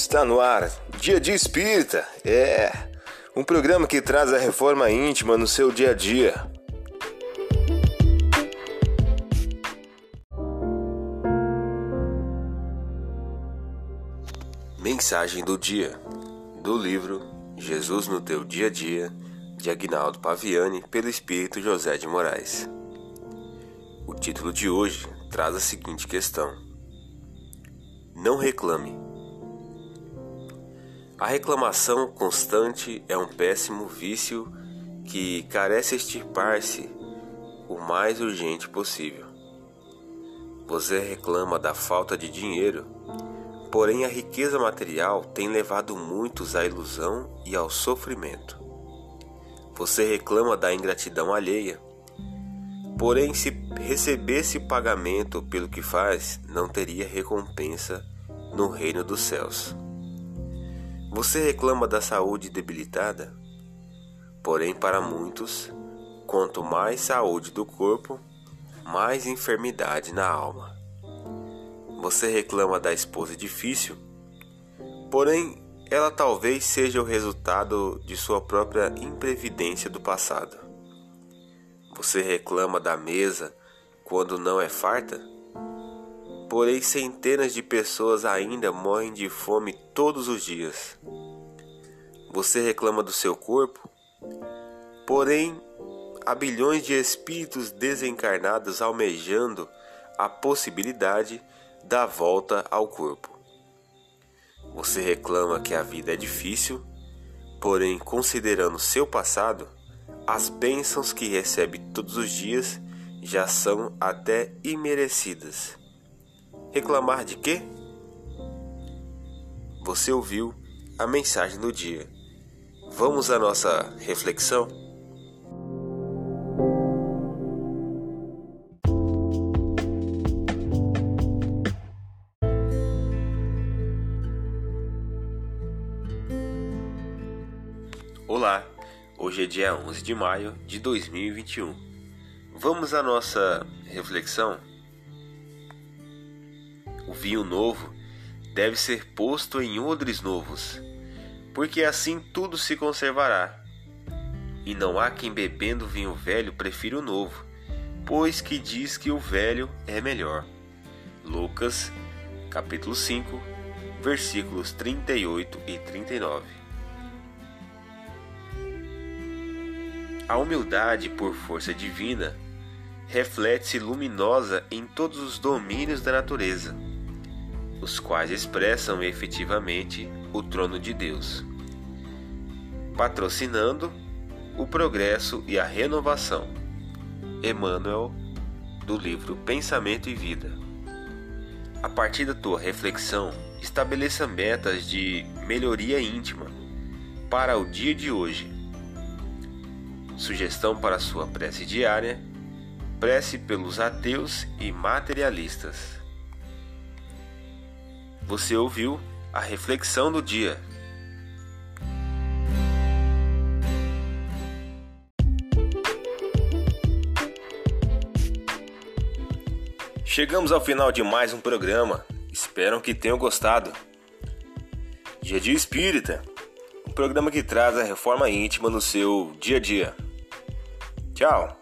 Está no ar, Dia de Espírita. É um programa que traz a reforma íntima no seu dia a dia. Mensagem do dia do livro Jesus no teu dia a dia, de Agnaldo Paviani, pelo Espírito José de Moraes. O título de hoje traz a seguinte questão: Não reclame a reclamação constante é um péssimo vício que carece extirpar-se o mais urgente possível. Você reclama da falta de dinheiro, porém a riqueza material tem levado muitos à ilusão e ao sofrimento. Você reclama da ingratidão alheia, porém se recebesse pagamento pelo que faz, não teria recompensa no reino dos céus. Você reclama da saúde debilitada? Porém, para muitos, quanto mais saúde do corpo, mais enfermidade na alma. Você reclama da esposa difícil? Porém, ela talvez seja o resultado de sua própria imprevidência do passado. Você reclama da mesa quando não é farta? Porém, centenas de pessoas ainda morrem de fome todos os dias. Você reclama do seu corpo? Porém, há bilhões de espíritos desencarnados almejando a possibilidade da volta ao corpo. Você reclama que a vida é difícil, porém, considerando seu passado, as bênçãos que recebe todos os dias já são até imerecidas. Reclamar de quê? Você ouviu a mensagem do dia. Vamos à nossa reflexão? Olá, hoje é dia 11 de maio de 2021. Vamos à nossa reflexão? O vinho novo deve ser posto em odres novos, porque assim tudo se conservará. E não há quem bebendo vinho velho prefira o novo, pois que diz que o velho é melhor. Lucas, capítulo 5, versículos 38 e 39. A humildade por força divina reflete-se luminosa em todos os domínios da natureza os quais expressam efetivamente o trono de Deus, patrocinando o progresso e a renovação. Emmanuel, do livro Pensamento e Vida. A partir da tua reflexão, estabeleça metas de melhoria íntima para o dia de hoje. Sugestão para sua prece diária: prece pelos ateus e materialistas. Você ouviu a reflexão do dia. Chegamos ao final de mais um programa. Espero que tenham gostado. Dia Dia Espírita, um programa que traz a reforma íntima no seu dia a dia. Tchau!